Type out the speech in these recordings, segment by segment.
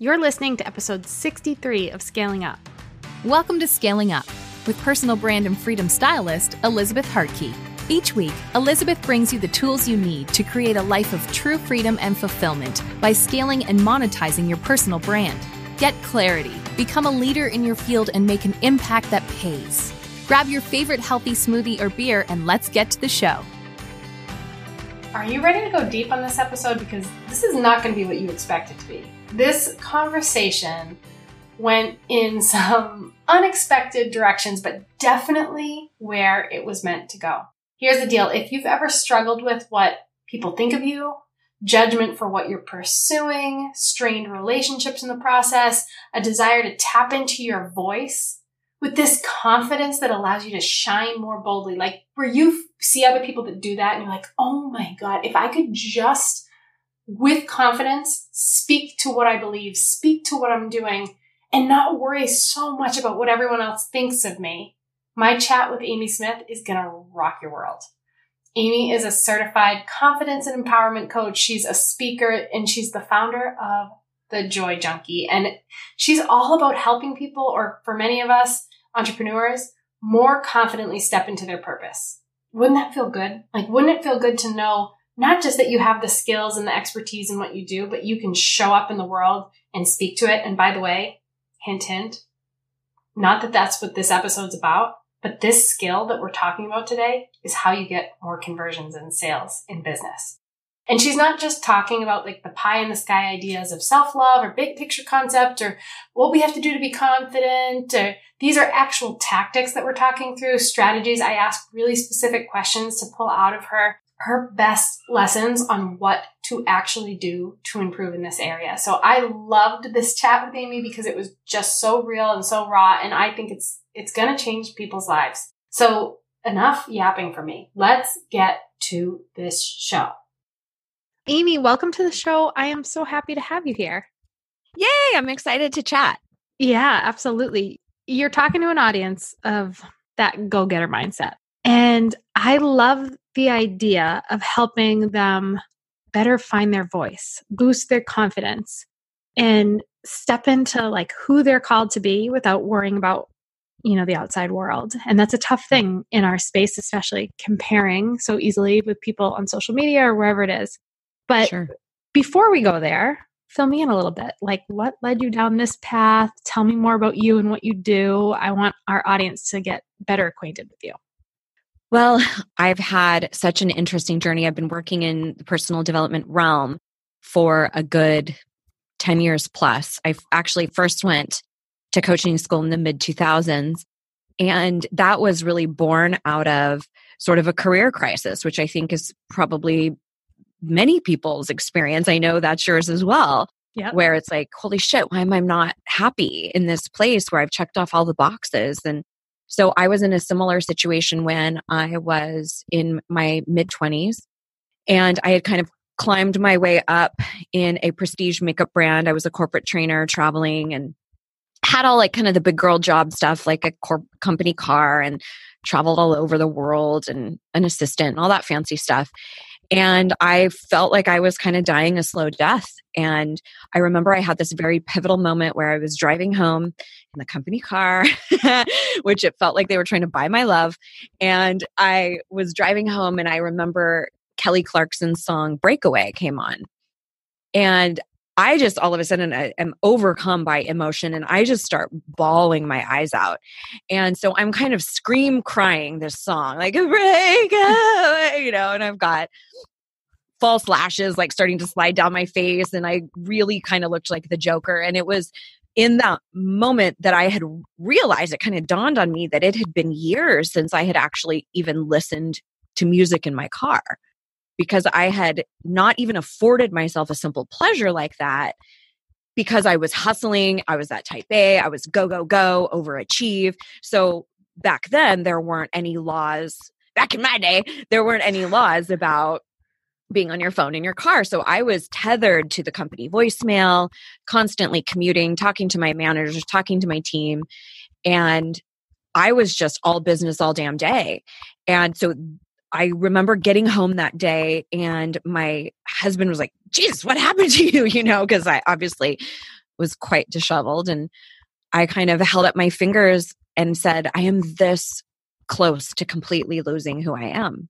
You're listening to episode 63 of Scaling Up. Welcome to Scaling Up with personal brand and freedom stylist Elizabeth Hartkey. Each week, Elizabeth brings you the tools you need to create a life of true freedom and fulfillment by scaling and monetizing your personal brand. Get clarity, become a leader in your field, and make an impact that pays. Grab your favorite healthy smoothie or beer and let's get to the show. Are you ready to go deep on this episode? Because this is not going to be what you expect it to be. This conversation went in some unexpected directions, but definitely where it was meant to go. Here's the deal if you've ever struggled with what people think of you, judgment for what you're pursuing, strained relationships in the process, a desire to tap into your voice, with this confidence that allows you to shine more boldly. Like where you see other people that do that and you're like, oh my God, if I could just with confidence speak to what I believe, speak to what I'm doing, and not worry so much about what everyone else thinks of me. My chat with Amy Smith is going to rock your world. Amy is a certified confidence and empowerment coach. She's a speaker and she's the founder of the Joy Junkie. And she's all about helping people, or for many of us, entrepreneurs, more confidently step into their purpose. Wouldn't that feel good? Like, wouldn't it feel good to know not just that you have the skills and the expertise in what you do, but you can show up in the world and speak to it? And by the way, hint, hint, not that that's what this episode's about, but this skill that we're talking about today is how you get more conversions and sales in business. And she's not just talking about like the pie in the sky ideas of self love or big picture concept or what we have to do to be confident. Or these are actual tactics that we're talking through, strategies. I ask really specific questions to pull out of her her best lessons on what to actually do to improve in this area. So I loved this chat with Amy because it was just so real and so raw. And I think it's, it's going to change people's lives. So enough yapping for me. Let's get to this show. Amy, welcome to the show. I am so happy to have you here. Yay, I'm excited to chat. Yeah, absolutely. You're talking to an audience of that go getter mindset. And I love the idea of helping them better find their voice, boost their confidence, and step into like who they're called to be without worrying about you know the outside world and that's a tough thing in our space especially comparing so easily with people on social media or wherever it is but sure. before we go there, fill me in a little bit. Like, what led you down this path? Tell me more about you and what you do. I want our audience to get better acquainted with you. Well, I've had such an interesting journey. I've been working in the personal development realm for a good 10 years plus. I actually first went to coaching school in the mid 2000s. And that was really born out of sort of a career crisis, which I think is probably many people's experience. I know that's yours as well. Yep. Where it's like, holy shit, why am I not happy in this place where I've checked off all the boxes? And so I was in a similar situation when I was in my mid 20s and I had kind of climbed my way up in a prestige makeup brand. I was a corporate trainer traveling and had all like kind of the big girl job stuff, like a corp company car and traveled all over the world and an assistant and all that fancy stuff. And I felt like I was kind of dying a slow death. And I remember I had this very pivotal moment where I was driving home in the company car, which it felt like they were trying to buy my love. And I was driving home and I remember Kelly Clarkson's song Breakaway came on. And I just all of a sudden I am overcome by emotion and I just start bawling my eyes out. And so I'm kind of scream crying this song, like break away, you know, and I've got false lashes like starting to slide down my face. And I really kind of looked like the Joker. And it was in that moment that I had realized it kind of dawned on me that it had been years since I had actually even listened to music in my car because I had not even afforded myself a simple pleasure like that because I was hustling. I was that type A. I was go, go, go, overachieve. So back then, there weren't any laws. Back in my day, there weren't any laws about being on your phone in your car. So I was tethered to the company voicemail, constantly commuting, talking to my managers, talking to my team. And I was just all business all damn day. And so I remember getting home that day and my husband was like, Jesus, what happened to you? You know, because I obviously was quite disheveled. And I kind of held up my fingers and said, I am this close to completely losing who I am.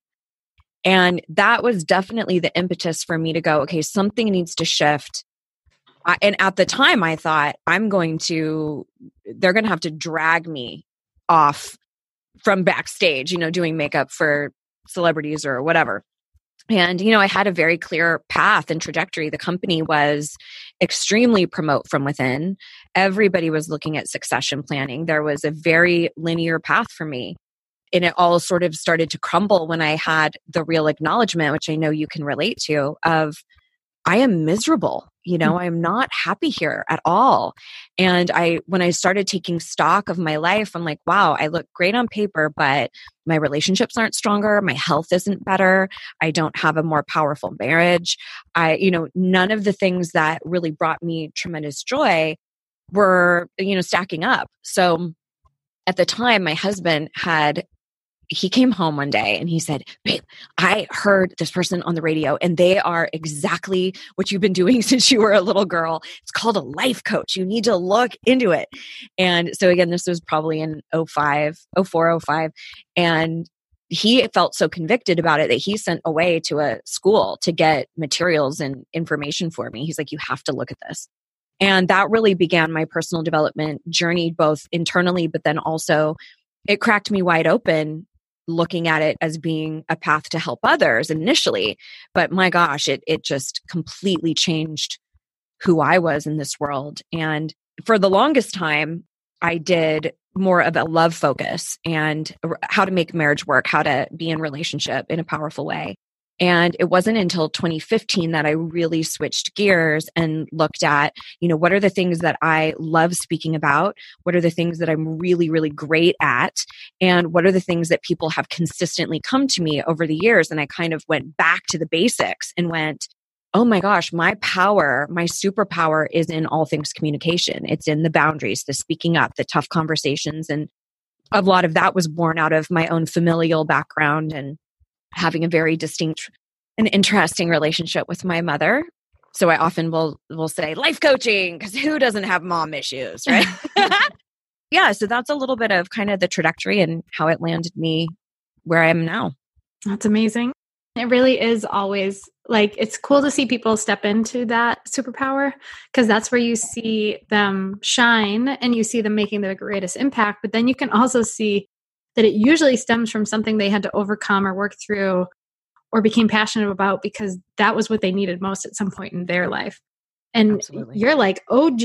And that was definitely the impetus for me to go, okay, something needs to shift. I, and at the time, I thought, I'm going to, they're going to have to drag me off from backstage, you know, doing makeup for celebrities or whatever. And, you know, I had a very clear path and trajectory. The company was extremely promote from within. Everybody was looking at succession planning. There was a very linear path for me. And it all sort of started to crumble when I had the real acknowledgement, which I know you can relate to, of I am miserable you know mm. i'm not happy here at all. And i when i started taking stock of my life i'm like wow i look great on paper but my relationships aren't stronger my health isn't better i don't have a more powerful marriage. I you know none of the things that really brought me tremendous joy were you know stacking up. So at the time my husband had he came home one day and he said, Babe, I heard this person on the radio and they are exactly what you've been doing since you were a little girl. It's called a life coach. You need to look into it. And so, again, this was probably in 05, 04, 05. And he felt so convicted about it that he sent away to a school to get materials and information for me. He's like, You have to look at this. And that really began my personal development journey, both internally, but then also it cracked me wide open looking at it as being a path to help others initially but my gosh it it just completely changed who I was in this world. And for the longest time I did more of a love focus and how to make marriage work how to be in relationship in a powerful way and it wasn't until 2015 that I really switched gears and looked at, you know, what are the things that I love speaking about? What are the things that I'm really, really great at? And what are the things that people have consistently come to me over the years? And I kind of went back to the basics and went, oh my gosh, my power, my superpower is in all things communication. It's in the boundaries, the speaking up, the tough conversations. And a lot of that was born out of my own familial background and having a very distinct and interesting relationship with my mother. So I often will will say life coaching because who doesn't have mom issues, right? yeah, so that's a little bit of kind of the trajectory and how it landed me where I am now. That's amazing. It really is always like it's cool to see people step into that superpower because that's where you see them shine and you see them making the greatest impact. But then you can also see that it usually stems from something they had to overcome or work through or became passionate about because that was what they needed most at some point in their life. And Absolutely. you're like OG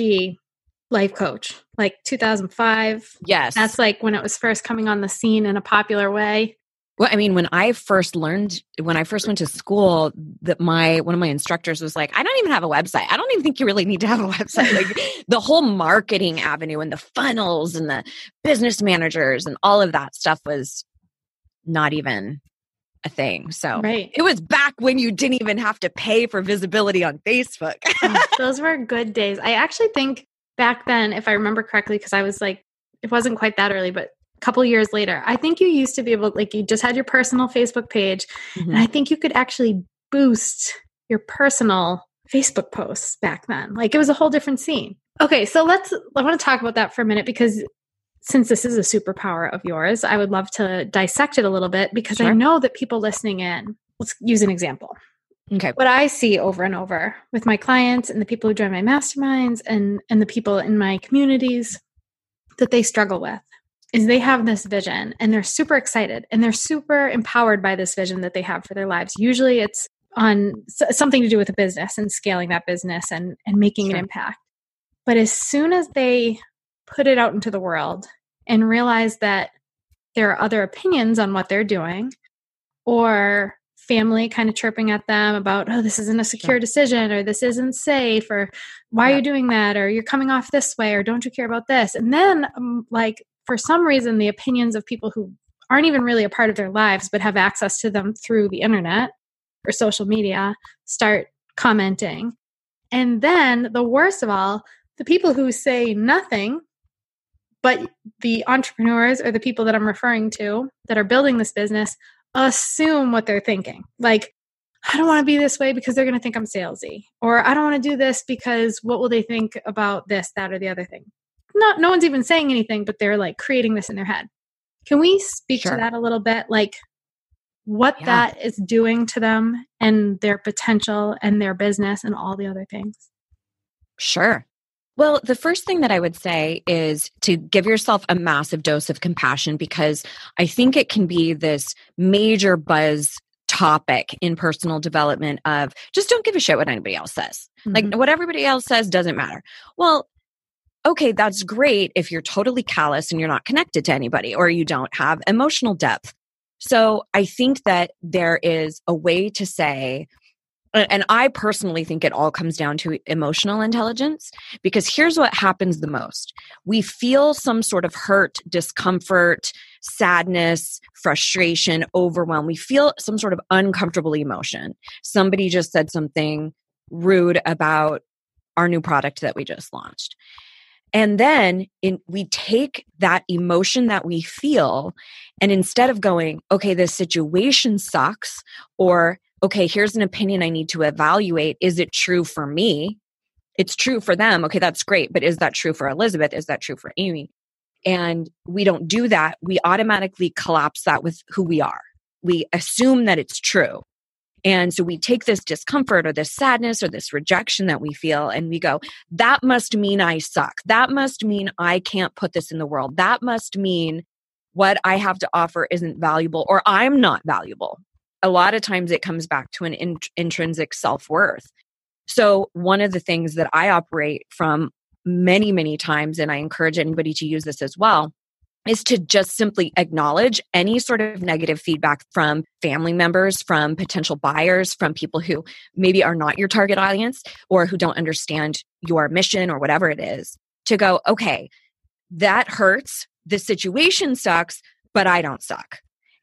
life coach, like 2005. Yes. That's like when it was first coming on the scene in a popular way. Well, I mean, when I first learned, when I first went to school, that my one of my instructors was like, "I don't even have a website. I don't even think you really need to have a website." Like the whole marketing avenue and the funnels and the business managers and all of that stuff was not even a thing. So right. it was back when you didn't even have to pay for visibility on Facebook. oh, those were good days. I actually think back then, if I remember correctly, because I was like, it wasn't quite that early, but couple years later i think you used to be able like you just had your personal facebook page mm-hmm. and i think you could actually boost your personal facebook posts back then like it was a whole different scene okay so let's i want to talk about that for a minute because since this is a superpower of yours i would love to dissect it a little bit because sure. i know that people listening in let's use an example okay what i see over and over with my clients and the people who join my masterminds and and the people in my communities that they struggle with is they have this vision and they're super excited and they're super empowered by this vision that they have for their lives. Usually it's on something to do with a business and scaling that business and, and making sure. an impact. But as soon as they put it out into the world and realize that there are other opinions on what they're doing or family kind of chirping at them about oh this isn't a secure decision or this isn't safe or why yeah. are you doing that or you're coming off this way or don't you care about this and then um, like for some reason the opinions of people who aren't even really a part of their lives but have access to them through the internet or social media start commenting and then the worst of all the people who say nothing but the entrepreneurs or the people that I'm referring to that are building this business assume what they're thinking. Like, I don't want to be this way because they're going to think I'm salesy, or I don't want to do this because what will they think about this, that, or the other thing? Not, no one's even saying anything, but they're like creating this in their head. Can we speak sure. to that a little bit? Like what yeah. that is doing to them and their potential and their business and all the other things? Sure. Well, the first thing that I would say is to give yourself a massive dose of compassion because I think it can be this major buzz topic in personal development of just don't give a shit what anybody else says. Mm-hmm. Like what everybody else says doesn't matter. Well, okay, that's great if you're totally callous and you're not connected to anybody or you don't have emotional depth. So I think that there is a way to say, and I personally think it all comes down to emotional intelligence because here's what happens the most we feel some sort of hurt, discomfort, sadness, frustration, overwhelm. We feel some sort of uncomfortable emotion. Somebody just said something rude about our new product that we just launched. And then in, we take that emotion that we feel, and instead of going, okay, this situation sucks, or okay, here's an opinion I need to evaluate. Is it true for me? It's true for them. Okay, that's great. But is that true for Elizabeth? Is that true for Amy? And we don't do that. We automatically collapse that with who we are. We assume that it's true. And so we take this discomfort or this sadness or this rejection that we feel and we go, that must mean I suck. That must mean I can't put this in the world. That must mean what I have to offer isn't valuable or I'm not valuable a lot of times it comes back to an in- intrinsic self worth. So, one of the things that I operate from many, many times, and I encourage anybody to use this as well, is to just simply acknowledge any sort of negative feedback from family members, from potential buyers, from people who maybe are not your target audience or who don't understand your mission or whatever it is. To go, okay, that hurts. The situation sucks, but I don't suck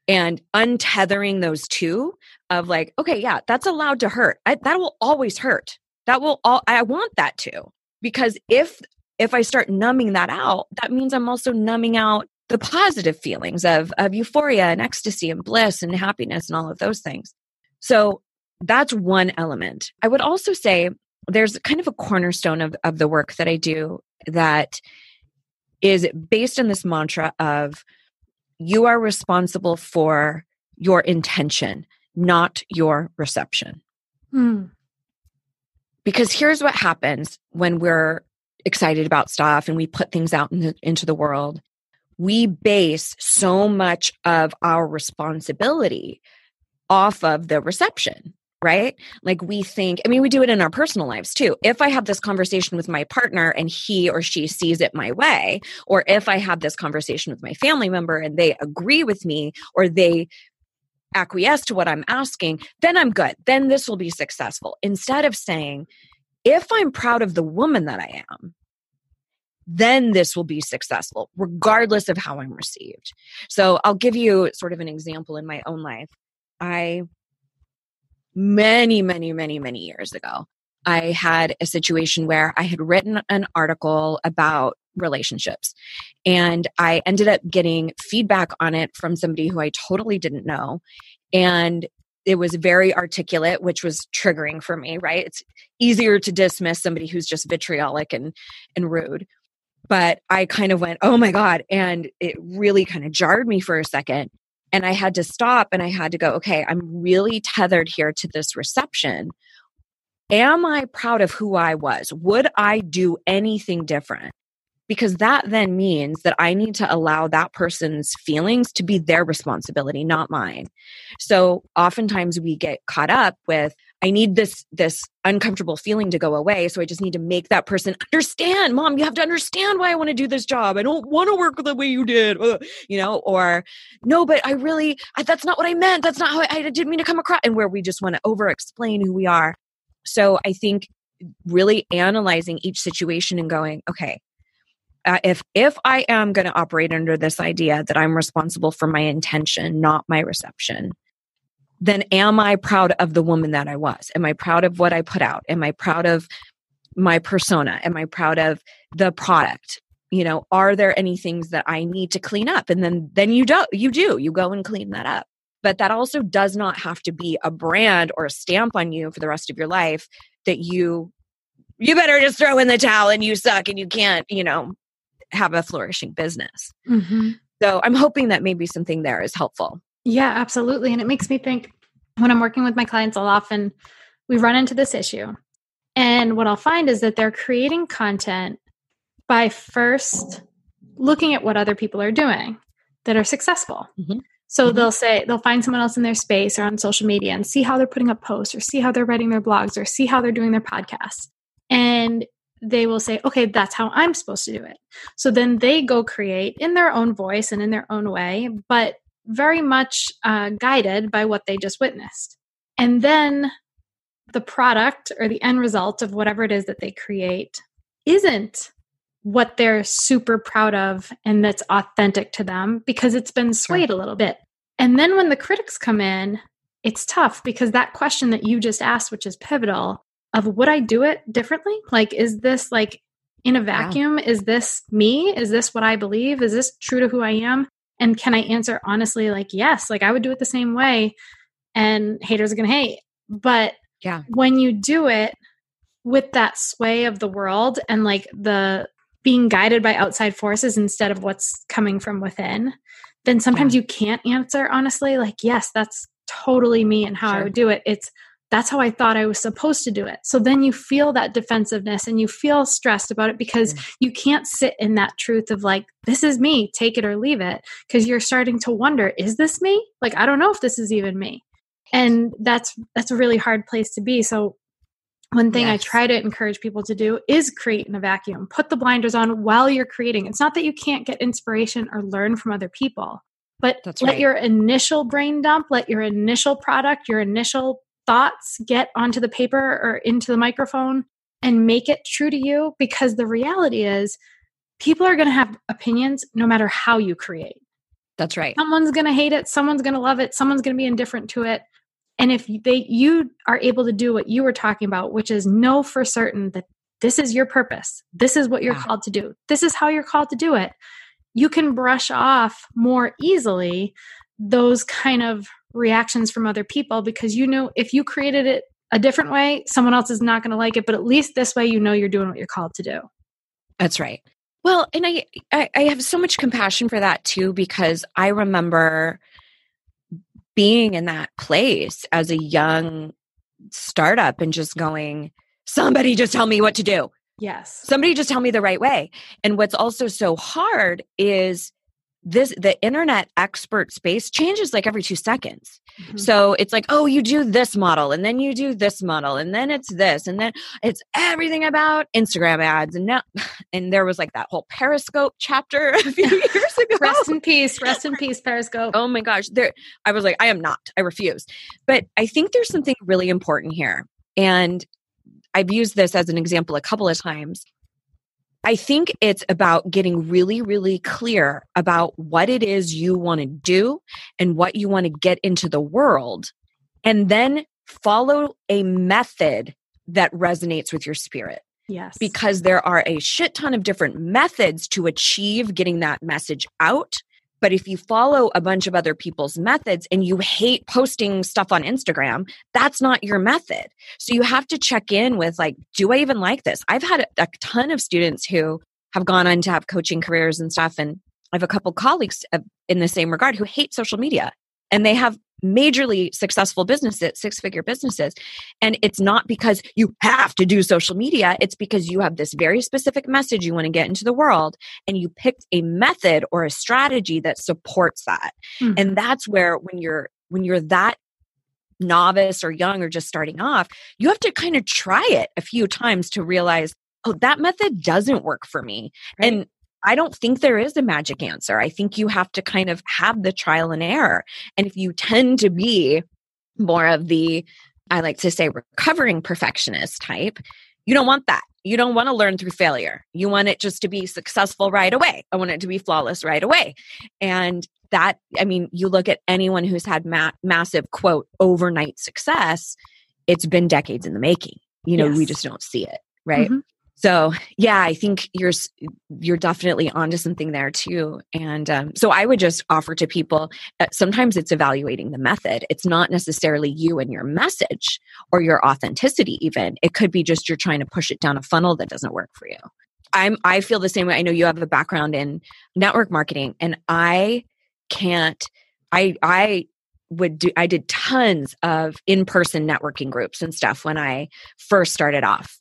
and untethering those two of like okay yeah that's allowed to hurt I, that will always hurt that will all i want that to because if if i start numbing that out that means i'm also numbing out the positive feelings of of euphoria and ecstasy and bliss and happiness and all of those things so that's one element i would also say there's kind of a cornerstone of, of the work that i do that is based on this mantra of you are responsible for your intention, not your reception. Hmm. Because here's what happens when we're excited about stuff and we put things out in the, into the world. We base so much of our responsibility off of the reception right? Like we think, I mean, we do it in our personal lives too. If I have this conversation with my partner and he or she sees it my way, or if I have this conversation with my family member and they agree with me or they acquiesce to what I'm asking, then I'm good. Then this will be successful. Instead of saying, if I'm proud of the woman that I am, then this will be successful, regardless of how I'm received. So I'll give you sort of an example in my own life. I many, many, many, many years ago, I had a situation where I had written an article about relationships and I ended up getting feedback on it from somebody who I totally didn't know. And it was very articulate, which was triggering for me, right? It's easier to dismiss somebody who's just vitriolic and, and rude. But I kind of went, oh my God. And it really kind of jarred me for a second. And I had to stop and I had to go, okay, I'm really tethered here to this reception. Am I proud of who I was? Would I do anything different? Because that then means that I need to allow that person's feelings to be their responsibility, not mine. So oftentimes we get caught up with, I need this this uncomfortable feeling to go away. So I just need to make that person understand, mom, you have to understand why I want to do this job. I don't want to work the way you did, you know, or no, but I really, I, that's not what I meant. That's not how I, I didn't mean to come across. And where we just want to over explain who we are. So I think really analyzing each situation and going, okay, uh, if if I am going to operate under this idea that I'm responsible for my intention, not my reception, then am I proud of the woman that I was? Am I proud of what I put out? Am I proud of my persona? Am I proud of the product? You know, are there any things that I need to clean up? And then then you do you do you go and clean that up. but that also does not have to be a brand or a stamp on you for the rest of your life that you you better just throw in the towel and you suck and you can't you know have a flourishing business mm-hmm. so i'm hoping that maybe something there is helpful yeah absolutely and it makes me think when i'm working with my clients i'll often we run into this issue and what i'll find is that they're creating content by first looking at what other people are doing that are successful mm-hmm. So mm-hmm. they'll say they'll find someone else in their space or on social media and see how they're putting up posts or see how they're writing their blogs or see how they're doing their podcasts. And they will say, okay, that's how I'm supposed to do it. So then they go create in their own voice and in their own way, but very much uh, guided by what they just witnessed. And then the product or the end result of whatever it is that they create isn't what they're super proud of and that's authentic to them because it's been swayed a little bit. And then when the critics come in, it's tough because that question that you just asked, which is pivotal, of would I do it differently? Like, is this like in a vacuum? Is this me? Is this what I believe? Is this true to who I am? And can I answer honestly, like, yes, like I would do it the same way and haters are going to hate. But yeah, when you do it with that sway of the world and like the being guided by outside forces instead of what's coming from within, then sometimes yeah. you can't answer honestly, like, yes, that's totally me and how sure. I would do it. It's that's how I thought I was supposed to do it. So then you feel that defensiveness and you feel stressed about it because mm. you can't sit in that truth of like, this is me, take it or leave it. Because you're starting to wonder, is this me? Like, I don't know if this is even me. And that's that's a really hard place to be. So one thing yes. I try to encourage people to do is create in a vacuum. Put the blinders on while you're creating. It's not that you can't get inspiration or learn from other people, but That's let right. your initial brain dump, let your initial product, your initial thoughts get onto the paper or into the microphone and make it true to you because the reality is people are going to have opinions no matter how you create. That's right. Someone's going to hate it, someone's going to love it, someone's going to be indifferent to it and if they you are able to do what you were talking about which is know for certain that this is your purpose this is what you're yeah. called to do this is how you're called to do it you can brush off more easily those kind of reactions from other people because you know if you created it a different way someone else is not going to like it but at least this way you know you're doing what you're called to do that's right well and I, I i have so much compassion for that too because i remember being in that place as a young startup and just going, somebody just tell me what to do. Yes. Somebody just tell me the right way. And what's also so hard is this the internet expert space changes like every two seconds. Mm-hmm. So it's like, oh, you do this model, and then you do this model, and then it's this, and then it's everything about Instagram ads. And now, and there was like that whole Periscope chapter a few years ago. rest in peace, rest in peace, Periscope. Oh my gosh, there. I was like, I am not. I refuse. But I think there's something really important here, and I've used this as an example a couple of times I think it's about getting really, really clear about what it is you want to do and what you want to get into the world, and then follow a method that resonates with your spirit. Yes. Because there are a shit ton of different methods to achieve getting that message out. But if you follow a bunch of other people's methods and you hate posting stuff on Instagram, that's not your method. So you have to check in with like, do I even like this? I've had a ton of students who have gone on to have coaching careers and stuff. And I have a couple colleagues uh, in the same regard who hate social media and they have majorly successful businesses, six figure businesses. And it's not because you have to do social media, it's because you have this very specific message you want to get into the world and you picked a method or a strategy that supports that. Mm-hmm. And that's where when you're when you're that novice or young or just starting off, you have to kind of try it a few times to realize, oh, that method doesn't work for me. Right. And I don't think there is a magic answer. I think you have to kind of have the trial and error. And if you tend to be more of the, I like to say, recovering perfectionist type, you don't want that. You don't want to learn through failure. You want it just to be successful right away. I want it to be flawless right away. And that, I mean, you look at anyone who's had ma- massive, quote, overnight success, it's been decades in the making. You know, yes. we just don't see it. Right. Mm-hmm. So yeah i think you're you're definitely onto something there too and um, so i would just offer to people uh, sometimes it's evaluating the method. It's not necessarily you and your message or your authenticity even. It could be just you're trying to push it down a funnel that doesn't work for you. I'm i feel the same way. I know you have a background in network marketing and i can't i i would do i did tons of in-person networking groups and stuff when i first started off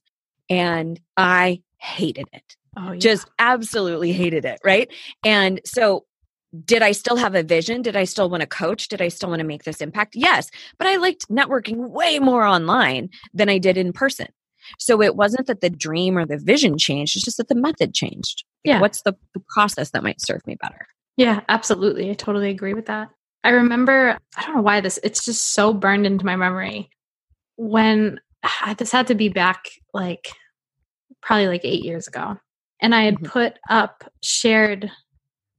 and I hated it. Oh, yeah. Just absolutely hated it. Right. And so, did I still have a vision? Did I still want to coach? Did I still want to make this impact? Yes. But I liked networking way more online than I did in person. So it wasn't that the dream or the vision changed, it's just that the method changed. Yeah. What's the, the process that might serve me better? Yeah, absolutely. I totally agree with that. I remember, I don't know why this, it's just so burned into my memory. When I this had to be back like probably like eight years ago. And I had mm-hmm. put up, shared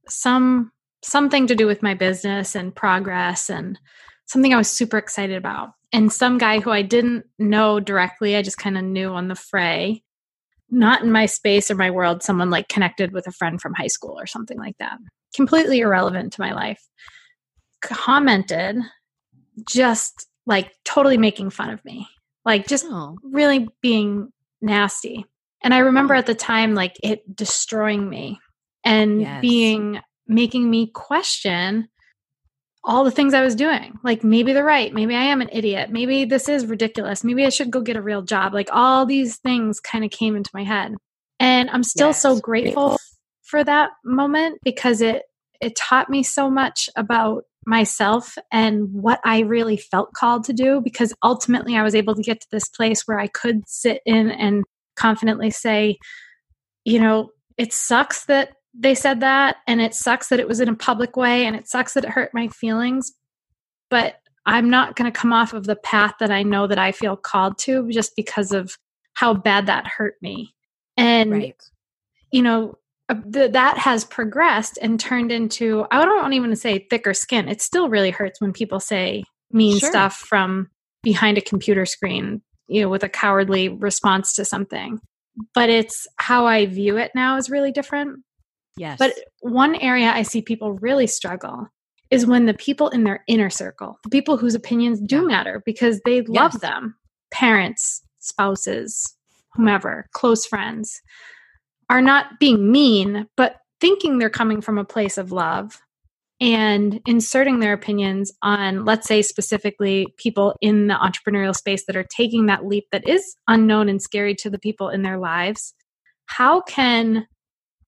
some something to do with my business and progress and something I was super excited about. And some guy who I didn't know directly, I just kind of knew on the fray, not in my space or my world, someone like connected with a friend from high school or something like that. Completely irrelevant to my life. Commented just like totally making fun of me like just oh. really being nasty. And I remember at the time, like it destroying me and yes. being making me question all the things I was doing. Like maybe they're right. Maybe I am an idiot. Maybe this is ridiculous. Maybe I should go get a real job. Like all these things kind of came into my head. And I'm still yes. so grateful for that moment because it it taught me so much about myself and what I really felt called to do because ultimately I was able to get to this place where I could sit in and confidently say, you know, it sucks that they said that and it sucks that it was in a public way and it sucks that it hurt my feelings, but I'm not going to come off of the path that I know that I feel called to just because of how bad that hurt me. And right. you know, uh, that has progressed and turned into I don't even say thicker skin. It still really hurts when people say mean sure. stuff from behind a computer screen, you know, with a cowardly response to something. But it's how I view it now is really different. Yes. But one area I see people really struggle is when the people in their inner circle, the people whose opinions do matter because they love them, parents, spouses, whomever, close friends, are not being mean, but thinking they're coming from a place of love and inserting their opinions on, let's say, specifically people in the entrepreneurial space that are taking that leap that is unknown and scary to the people in their lives. How can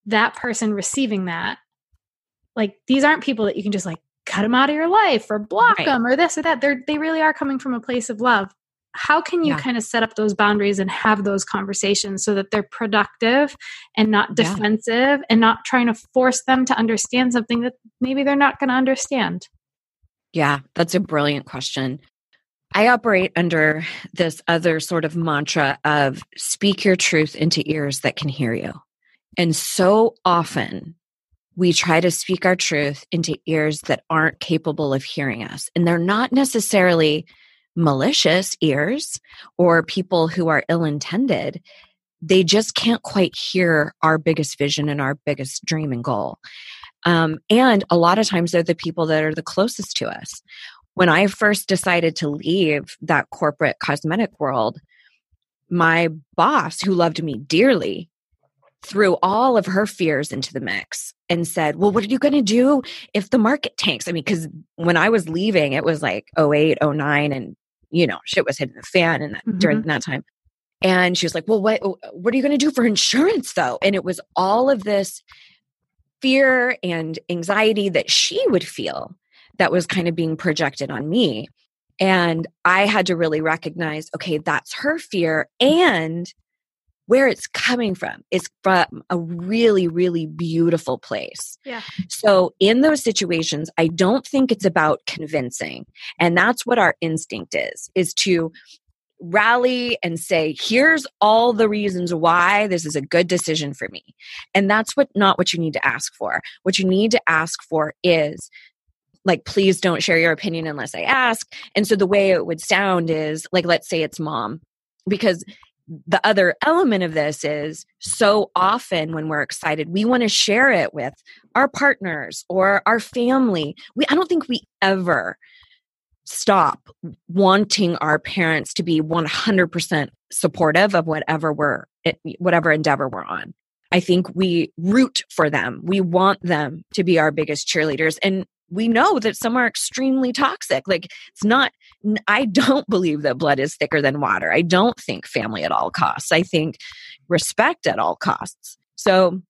that person receiving that, like, these aren't people that you can just like cut them out of your life or block right. them or this or that. They're, they really are coming from a place of love how can you yeah. kind of set up those boundaries and have those conversations so that they're productive and not defensive yeah. and not trying to force them to understand something that maybe they're not going to understand? Yeah, that's a brilliant question. I operate under this other sort of mantra of speak your truth into ears that can hear you. And so often we try to speak our truth into ears that aren't capable of hearing us. And they're not necessarily malicious ears or people who are ill intended, they just can't quite hear our biggest vision and our biggest dream and goal. Um, and a lot of times they're the people that are the closest to us. When I first decided to leave that corporate cosmetic world, my boss, who loved me dearly, threw all of her fears into the mix and said, Well, what are you going to do if the market tanks? I mean, because when I was leaving, it was like 08, 09, and you know, shit was hitting the fan and mm-hmm. during that time. And she was like, "Well, what what are you going to do for insurance though?" And it was all of this fear and anxiety that she would feel that was kind of being projected on me. And I had to really recognize, okay, that's her fear and where it's coming from is from a really, really beautiful place. Yeah. So in those situations, I don't think it's about convincing. And that's what our instinct is, is to rally and say here's all the reasons why this is a good decision for me and that's what not what you need to ask for what you need to ask for is like please don't share your opinion unless i ask and so the way it would sound is like let's say it's mom because the other element of this is so often when we're excited, we want to share it with our partners or our family. We, I don't think we ever stop wanting our parents to be 100% supportive of whatever we're whatever endeavor we're on. I think we root for them. We want them to be our biggest cheerleaders. And we know that some are extremely toxic like it's not i don't believe that blood is thicker than water i don't think family at all costs i think respect at all costs so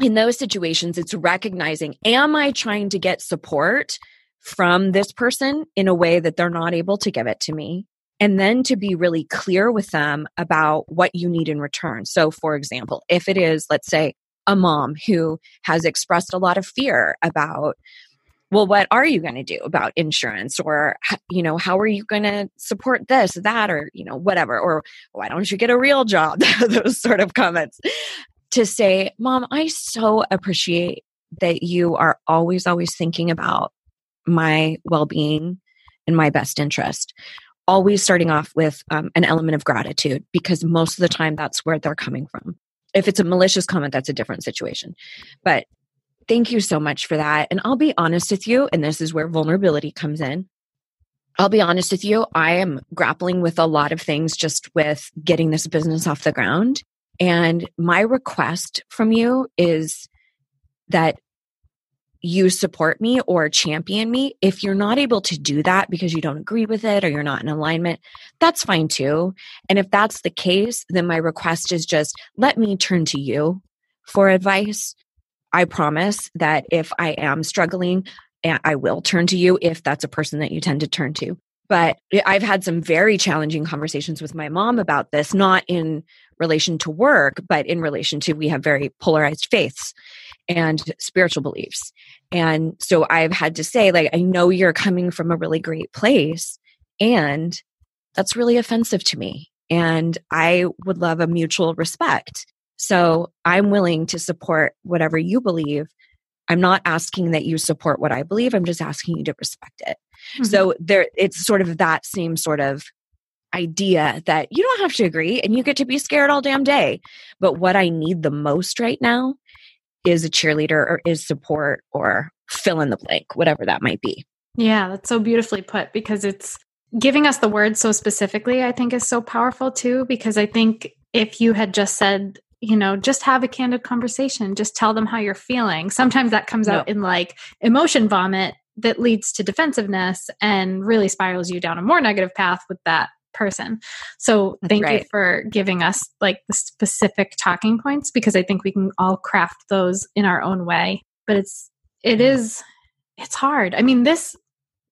in those situations it's recognizing am i trying to get support from this person in a way that they're not able to give it to me. And then to be really clear with them about what you need in return. So, for example, if it is, let's say, a mom who has expressed a lot of fear about, well, what are you going to do about insurance? Or, you know, how are you going to support this, that, or, you know, whatever? Or why don't you get a real job? Those sort of comments. To say, Mom, I so appreciate that you are always, always thinking about my well being and my best interest. Always starting off with um, an element of gratitude because most of the time that's where they're coming from. If it's a malicious comment, that's a different situation. But thank you so much for that. And I'll be honest with you, and this is where vulnerability comes in. I'll be honest with you, I am grappling with a lot of things just with getting this business off the ground. And my request from you is that you support me or champion me. If you're not able to do that because you don't agree with it or you're not in alignment, that's fine too. And if that's the case, then my request is just let me turn to you for advice. I promise that if I am struggling, I will turn to you if that's a person that you tend to turn to. But I've had some very challenging conversations with my mom about this, not in relation to work, but in relation to we have very polarized faiths and spiritual beliefs. And so I've had to say, like, I know you're coming from a really great place, and that's really offensive to me. And I would love a mutual respect. So I'm willing to support whatever you believe. I'm not asking that you support what I believe. I'm just asking you to respect it. Mm-hmm. So there it's sort of that same sort of idea that you don't have to agree and you get to be scared all damn day. But what I need the most right now is a cheerleader or is support or fill in the blank, whatever that might be. Yeah, that's so beautifully put because it's giving us the word so specifically, I think is so powerful too. Because I think if you had just said, you know, just have a candid conversation, just tell them how you're feeling. Sometimes that comes out in like emotion vomit that leads to defensiveness and really spirals you down a more negative path with that person. So That's thank right. you for giving us like the specific talking points because I think we can all craft those in our own way. But it's it mm. is it's hard. I mean this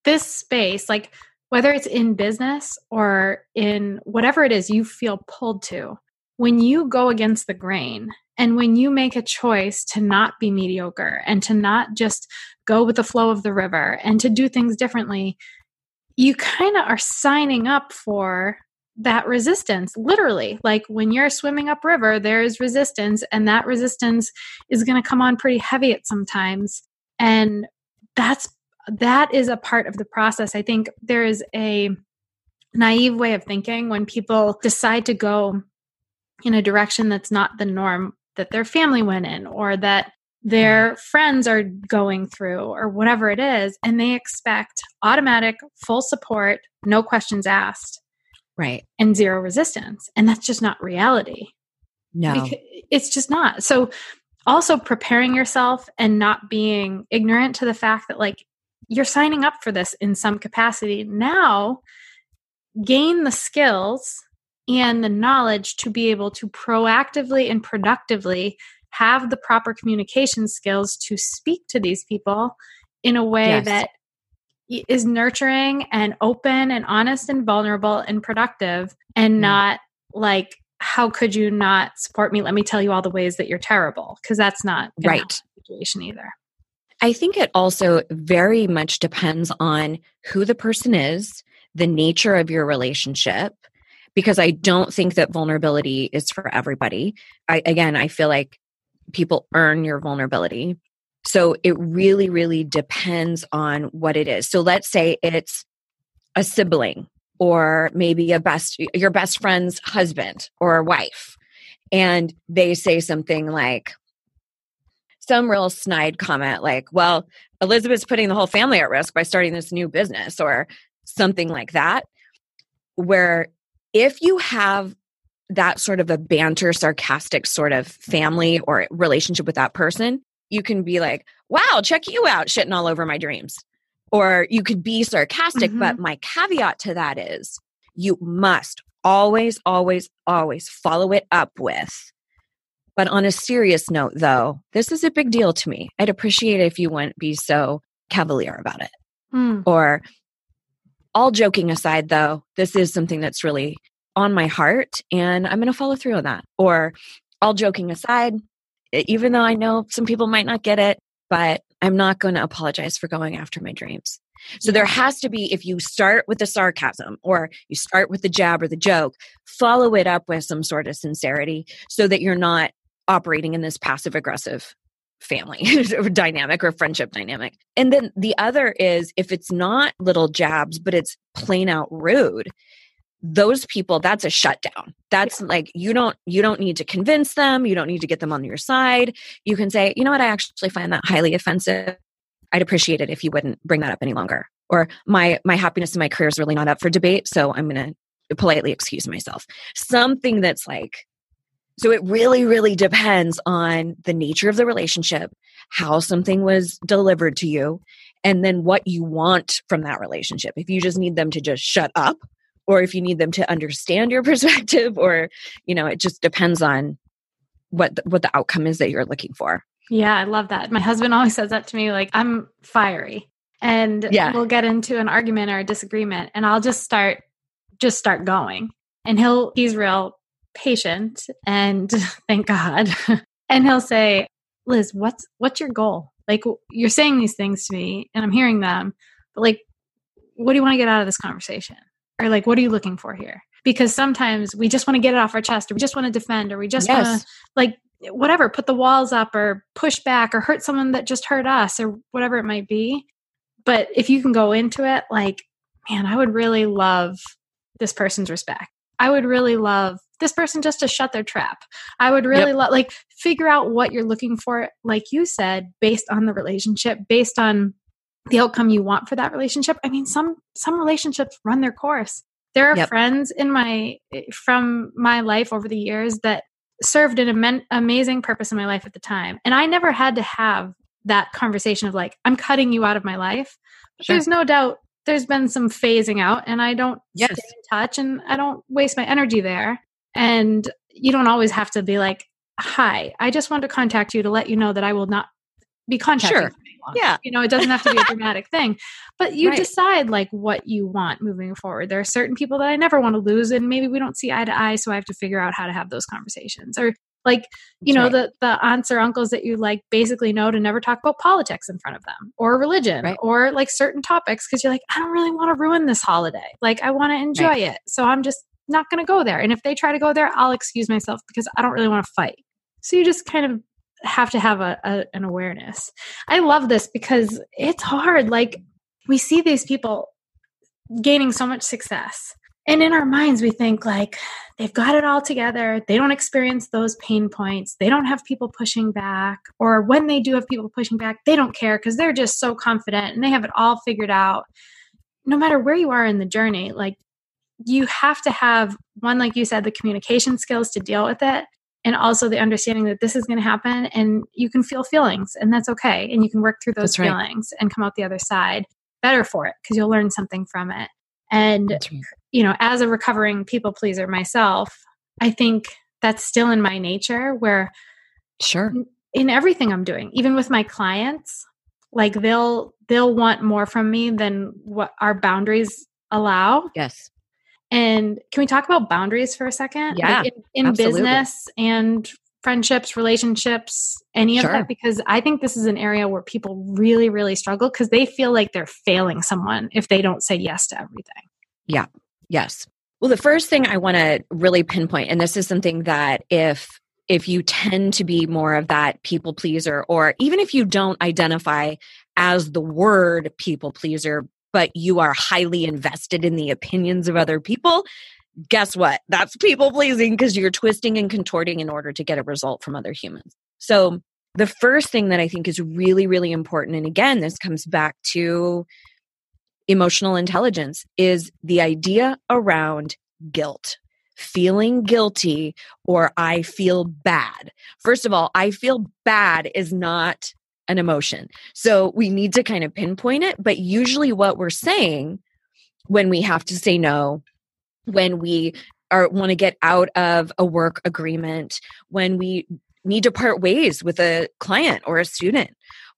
this space like whether it's in business or in whatever it is you feel pulled to when you go against the grain and when you make a choice to not be mediocre and to not just go with the flow of the river and to do things differently you kind of are signing up for that resistance literally. Like when you're swimming upriver there is resistance and that resistance is going to come on pretty heavy at sometimes and that's that is a part of the process. I think there is a naive way of thinking when people decide to go in a direction that's not the norm that their family went in or that mm-hmm. their friends are going through or whatever it is and they expect automatic full support no questions asked right. and zero resistance and that's just not reality. No. Because it's just not. So also preparing yourself and not being ignorant to the fact that like you're signing up for this in some capacity. Now gain the skills and the knowledge to be able to proactively and productively have the proper communication skills to speak to these people in a way yes. that is nurturing and open and honest and vulnerable and productive and mm. not like how could you not support me let me tell you all the ways that you're terrible because that's not right situation either i think it also very much depends on who the person is the nature of your relationship because i don't think that vulnerability is for everybody i again i feel like people earn your vulnerability. So it really, really depends on what it is. So let's say it's a sibling or maybe a best your best friend's husband or wife and they say something like some real snide comment like well elizabeth's putting the whole family at risk by starting this new business or something like that where if you have that sort of a banter sarcastic sort of family or relationship with that person you can be like wow check you out shitting all over my dreams or you could be sarcastic, mm-hmm. but my caveat to that is you must always, always, always follow it up with. But on a serious note, though, this is a big deal to me. I'd appreciate it if you wouldn't be so cavalier about it. Mm. Or, all joking aside, though, this is something that's really on my heart and I'm going to follow through on that. Or, all joking aside, even though I know some people might not get it, but I'm not going to apologize for going after my dreams. So there has to be, if you start with the sarcasm or you start with the jab or the joke, follow it up with some sort of sincerity so that you're not operating in this passive aggressive family dynamic or friendship dynamic. And then the other is if it's not little jabs, but it's plain out rude, those people that's a shutdown. That's yeah. like you don't you don't need to convince them. You don't need to get them on your side. You can say you know what? I actually find that highly offensive. I'd appreciate it if you wouldn't bring that up any longer. Or my my happiness in my career is really not up for debate so i'm going to politely excuse myself. Something that's like so it really really depends on the nature of the relationship how something was delivered to you and then what you want from that relationship. If you just need them to just shut up or if you need them to understand your perspective or you know it just depends on what the, what the outcome is that you're looking for. Yeah i love that. My husband always says that to me like i'm fiery and yeah. we'll get into an argument or a disagreement and i'll just start just start going. And he'll he's real patient and thank god. And he'll say liz what's what's your goal? Like you're saying these things to me and i'm hearing them but like what do you want to get out of this conversation? Or like what are you looking for here? Because sometimes we just want to get it off our chest or we just want to defend or we just yes. want to like whatever put the walls up or push back or hurt someone that just hurt us or whatever it might be. But if you can go into it like man i would really love this person's respect. I would really love this person just to shut their trap i would really yep. love like figure out what you're looking for like you said based on the relationship based on the outcome you want for that relationship i mean some some relationships run their course there are yep. friends in my from my life over the years that served an am- amazing purpose in my life at the time and i never had to have that conversation of like i'm cutting you out of my life sure. there's no doubt there's been some phasing out and i don't yes. stay in touch and i don't waste my energy there and you don't always have to be like hi i just want to contact you to let you know that i will not be contacting sure. Yeah. You know, it doesn't have to be a dramatic thing, but you right. decide like what you want moving forward. There are certain people that I never want to lose and maybe we don't see eye to eye. So I have to figure out how to have those conversations or like, you That's know, right. the, the aunts or uncles that you like basically know to never talk about politics in front of them or religion right. or like certain topics. Cause you're like, I don't really want to ruin this holiday. Like I want to enjoy it. So I'm just not going to go there. And if they try to go there, I'll excuse myself because I don't really want to fight. So you just kind of have to have a, a, an awareness. I love this because it's hard. Like we see these people gaining so much success. And in our minds, we think like they've got it all together. They don't experience those pain points. They don't have people pushing back. Or when they do have people pushing back, they don't care because they're just so confident and they have it all figured out. No matter where you are in the journey, like you have to have one, like you said, the communication skills to deal with it and also the understanding that this is going to happen and you can feel feelings and that's okay and you can work through those feelings and come out the other side better for it because you'll learn something from it. And right. you know as a recovering people pleaser myself i think that's still in my nature where sure. in everything i'm doing even with my clients like they'll they'll want more from me than what our boundaries allow. Yes and can we talk about boundaries for a second? Yeah. Like in, in business and friendships, relationships, any sure. of that? Because I think this is an area where people really, really struggle because they feel like they're failing someone if they don't say yes to everything. Yeah. Yes. Well, the first thing I want to really pinpoint, and this is something that if if you tend to be more of that people pleaser, or even if you don't identify as the word people pleaser, but you are highly invested in the opinions of other people, guess what? That's people pleasing because you're twisting and contorting in order to get a result from other humans. So, the first thing that I think is really, really important, and again, this comes back to emotional intelligence, is the idea around guilt. Feeling guilty or I feel bad. First of all, I feel bad is not an emotion. So we need to kind of pinpoint it. But usually, what we're saying when we have to say no, when we are want to get out of a work agreement, when we need to part ways with a client or a student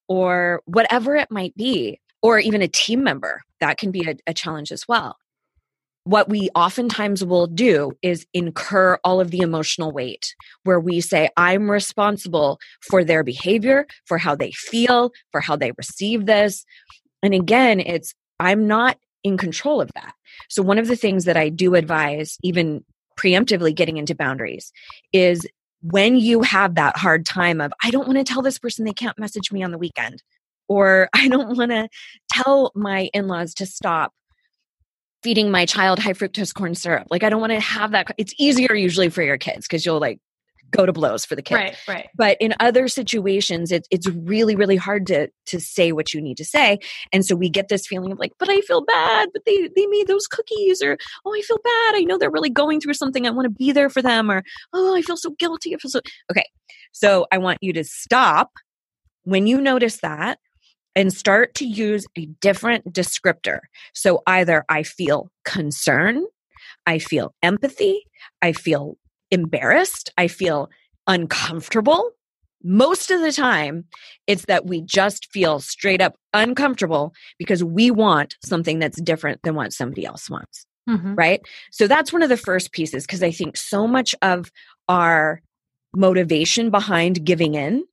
or whatever it might be, or even a team member, that can be a, a challenge as well what we oftentimes will do is incur all of the emotional weight where we say, I'm responsible for their behavior, for how they feel, for how they receive this. And again, it's, I'm not in control of that. So, one of the things that I do advise, even preemptively getting into boundaries, is when you have that hard time of, I don't want to tell this person they can't message me on the weekend, or I don't want to tell my in laws to stop feeding my child high fructose corn syrup. Like I don't want to have that. It's easier usually for your kids because you'll like go to blows for the kids. Right, right. But in other situations, it's it's really, really hard to to say what you need to say. And so we get this feeling of like, but I feel bad, but they they made those cookies, or oh, I feel bad. I know they're really going through something. I want to be there for them, or oh, I feel so guilty. I feel so okay. So I want you to stop when you notice that and start to use a different descriptor. So either I feel concern, I feel empathy, I feel embarrassed, I feel uncomfortable. Most of the time, it's that we just feel straight up uncomfortable because we want something that's different than what somebody else wants. Mm-hmm. Right. So that's one of the first pieces because I think so much of our motivation behind giving in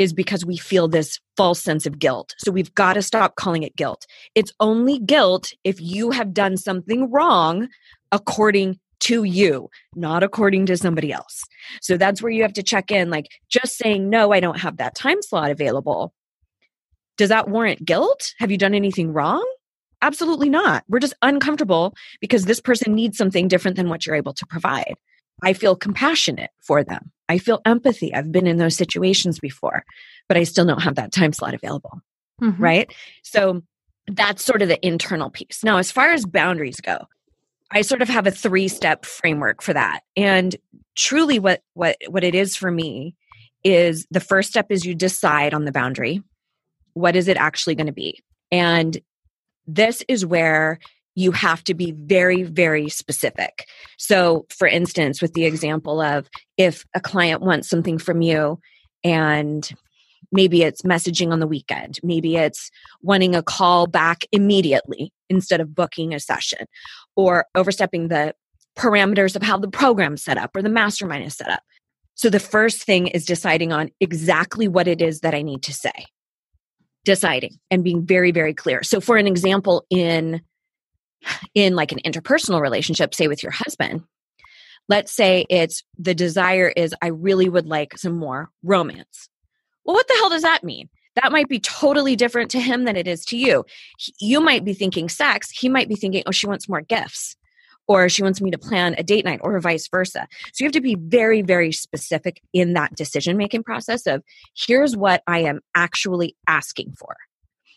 is because we feel this false sense of guilt. So we've got to stop calling it guilt. It's only guilt if you have done something wrong according to you, not according to somebody else. So that's where you have to check in like just saying, no, I don't have that time slot available. Does that warrant guilt? Have you done anything wrong? Absolutely not. We're just uncomfortable because this person needs something different than what you're able to provide. I feel compassionate for them. I feel empathy. I've been in those situations before, but I still don't have that time slot available. Mm-hmm. Right. So that's sort of the internal piece. Now, as far as boundaries go, I sort of have a three step framework for that. And truly what, what, what it is for me is the first step is you decide on the boundary. What is it actually going to be? And this is where you have to be very, very specific. So, for instance, with the example of if a client wants something from you and maybe it's messaging on the weekend, maybe it's wanting a call back immediately instead of booking a session, or overstepping the parameters of how the program's set up or the mastermind is set up. So, the first thing is deciding on exactly what it is that I need to say. Deciding and being very, very clear. So, for an example, in in like an interpersonal relationship, say with your husband, let's say it's the desire is, I really would like some more romance. Well, what the hell does that mean? That might be totally different to him than it is to you. You might be thinking sex, he might be thinking, oh, she wants more gifts, or she wants me to plan a date night, or vice versa. So you have to be very, very specific in that decision making process of here's what I am actually asking for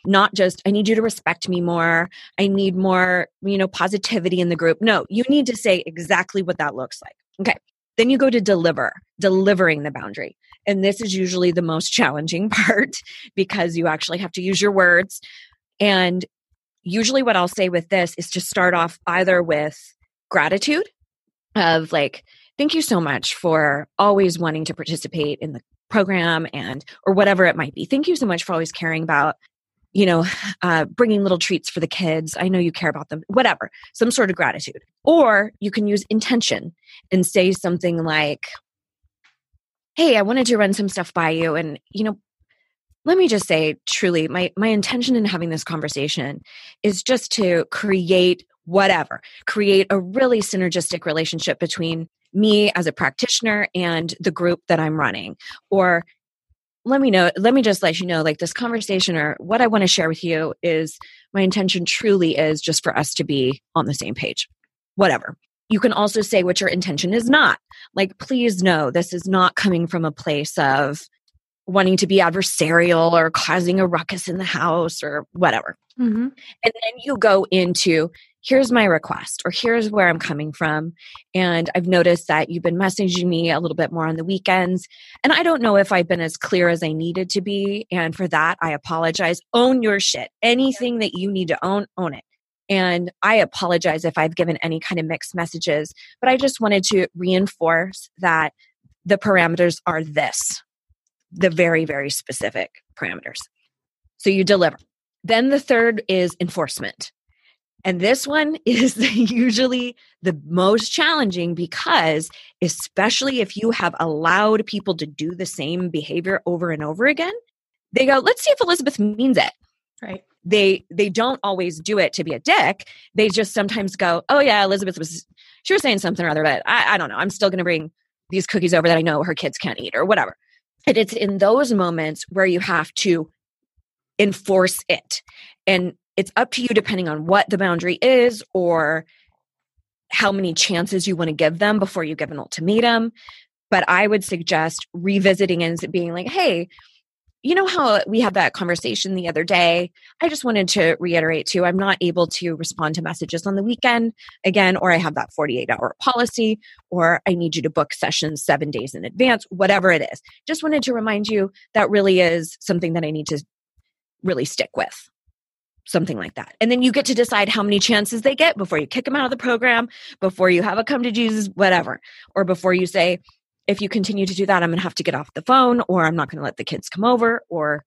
not just i need you to respect me more. I need more you know positivity in the group. No you need to say exactly what that looks like. Okay then you go to deliver delivering the boundary. And this is usually the most challenging part because you actually have to use your words. And usually what i'll say with this is to start off either with gratitude of like thank you so much for always wanting to participate in the program and or whatever it might be. Thank you so much for always caring about you know, uh, bringing little treats for the kids. I know you care about them, whatever, some sort of gratitude. Or you can use intention and say something like, Hey, I wanted to run some stuff by you. And, you know, let me just say truly, my, my intention in having this conversation is just to create whatever, create a really synergistic relationship between me as a practitioner and the group that I'm running. Or let me know let me just let you know like this conversation or what i want to share with you is my intention truly is just for us to be on the same page whatever. You can also say what your intention is not. Like please know this is not coming from a place of wanting to be adversarial or causing a ruckus in the house or whatever mm-hmm. and then you go into here's my request or here's where I'm coming from. And I've noticed that you've been messaging me a little bit more on the weekends. And I don't know if I've been as clear as I needed to be. And for that, I apologize. Own your shit. Anything that you need to own, own it. And I apologize if I've given any kind of mixed messages, but I just wanted to reinforce that the parameters are this the very, very specific parameters. So you deliver. Then the third is enforcement. And this one is usually the most challenging because, especially if you have allowed people to do the same behavior over and over again, they go, let's see if Elizabeth means it. Right. They they don't always do it to be a dick. They just sometimes go, oh yeah, Elizabeth was she was saying something or other, but I, I don't know. I'm still gonna bring these cookies over that I know her kids can't eat or whatever. And it's in those moments where you have to enforce it. And it's up to you depending on what the boundary is or how many chances you want to give them before you give an ultimatum. But I would suggest revisiting and being like, hey, you know how we had that conversation the other day? I just wanted to reiterate too, I'm not able to respond to messages on the weekend again, or I have that 48 hour policy, or I need you to book sessions seven days in advance, whatever it is. Just wanted to remind you that really is something that I need to really stick with something like that. And then you get to decide how many chances they get before you kick them out of the program, before you have a come to Jesus, whatever, or before you say, if you continue to do that, I'm going to have to get off the phone, or I'm not going to let the kids come over, or,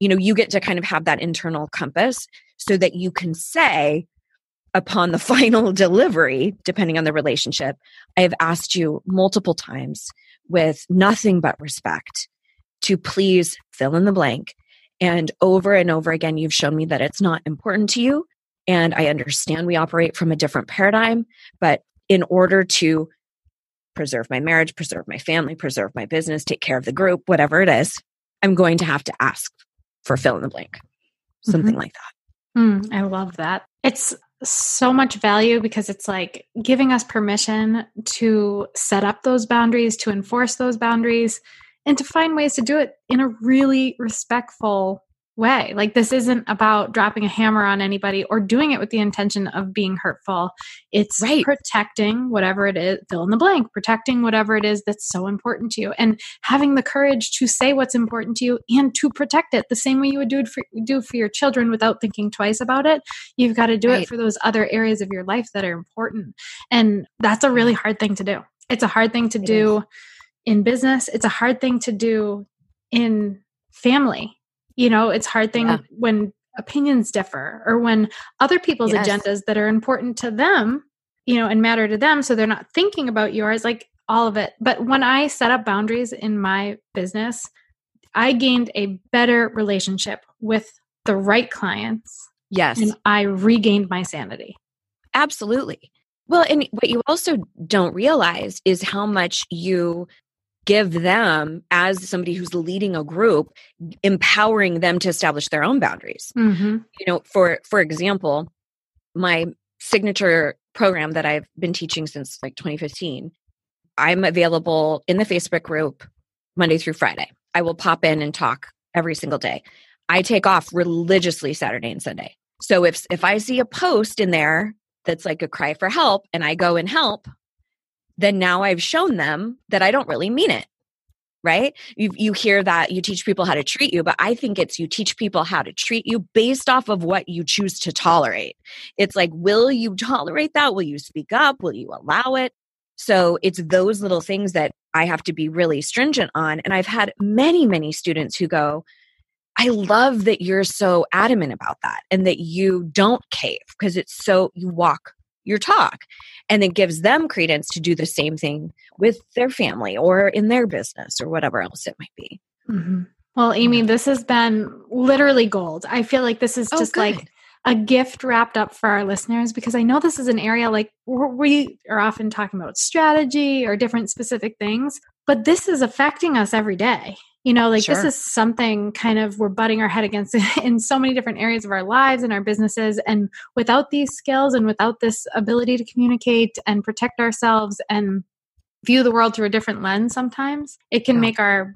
you know, you get to kind of have that internal compass so that you can say, upon the final delivery, depending on the relationship, I have asked you multiple times with nothing but respect to please fill in the blank and over and over again, you've shown me that it's not important to you. And I understand we operate from a different paradigm, but in order to preserve my marriage, preserve my family, preserve my business, take care of the group, whatever it is, I'm going to have to ask for fill in the blank, something mm-hmm. like that. Mm, I love that. It's so much value because it's like giving us permission to set up those boundaries, to enforce those boundaries, and to find ways to do it in a really respectful way. Like this isn't about dropping a hammer on anybody or doing it with the intention of being hurtful. It's right. protecting whatever it is, fill in the blank, protecting whatever it is that's so important to you and having the courage to say what's important to you and to protect it the same way you would do it for, do for your children without thinking twice about it. You've got to do right. it for those other areas of your life that are important. And that's a really hard thing to do. It's a hard thing to it do. Is in business it's a hard thing to do in family you know it's hard thing yeah. when opinions differ or when other people's yes. agendas that are important to them you know and matter to them so they're not thinking about yours like all of it but when i set up boundaries in my business i gained a better relationship with the right clients yes and i regained my sanity absolutely well and what you also don't realize is how much you give them as somebody who's leading a group empowering them to establish their own boundaries. Mm-hmm. you know for for example my signature program that i've been teaching since like 2015 i'm available in the facebook group monday through friday. I will pop in and talk every single day. I take off religiously saturday and sunday. So if if i see a post in there that's like a cry for help and i go and help then now I've shown them that I don't really mean it. Right? You, you hear that you teach people how to treat you, but I think it's you teach people how to treat you based off of what you choose to tolerate. It's like, will you tolerate that? Will you speak up? Will you allow it? So it's those little things that I have to be really stringent on. And I've had many, many students who go, I love that you're so adamant about that and that you don't cave because it's so, you walk your talk and it gives them credence to do the same thing with their family or in their business or whatever else it might be. Mm-hmm. well amy this has been literally gold. I feel like this is oh, just like a gift wrapped up for our listeners because i know this is an area like we are often talking about strategy or different specific things but this is affecting us every day You know, like Sure. this is something kind of we're butting our head against in so many different areas of our lives and our businesses. And without these skills and without this ability to communicate and protect ourselves and view the world through a different lens, sometimes it can Yeah. make our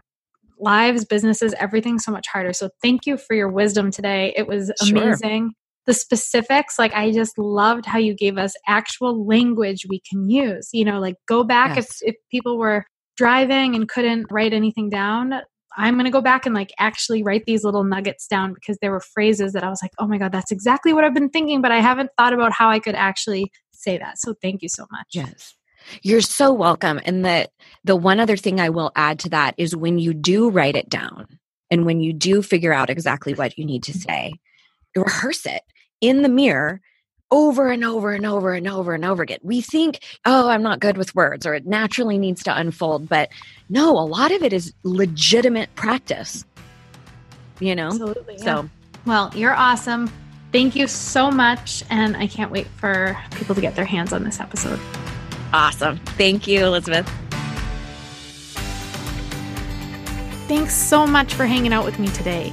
lives, businesses, everything so much harder. So thank you for your wisdom today. It was Sure. amazing. The specifics, like I just loved how you gave us actual language we can use. You know, like go back Yes. if if people were driving and couldn't write anything down. I'm going to go back and like actually write these little nuggets down because there were phrases that I was like, "Oh my god, that's exactly what I've been thinking, but I haven't thought about how I could actually say that." So thank you so much. Yes. You're so welcome. And the the one other thing I will add to that is when you do write it down and when you do figure out exactly what you need to mm-hmm. say, rehearse it in the mirror over and over and over and over and over again. We think, oh, I'm not good with words or it naturally needs to unfold. But no, a lot of it is legitimate practice. You know? Absolutely. yeah. So Well, you're awesome. Thank you so much. And I can't wait for people to get their hands on this episode. awesome. Thank you, Elizabeth. Thanks so much for hanging out with me today.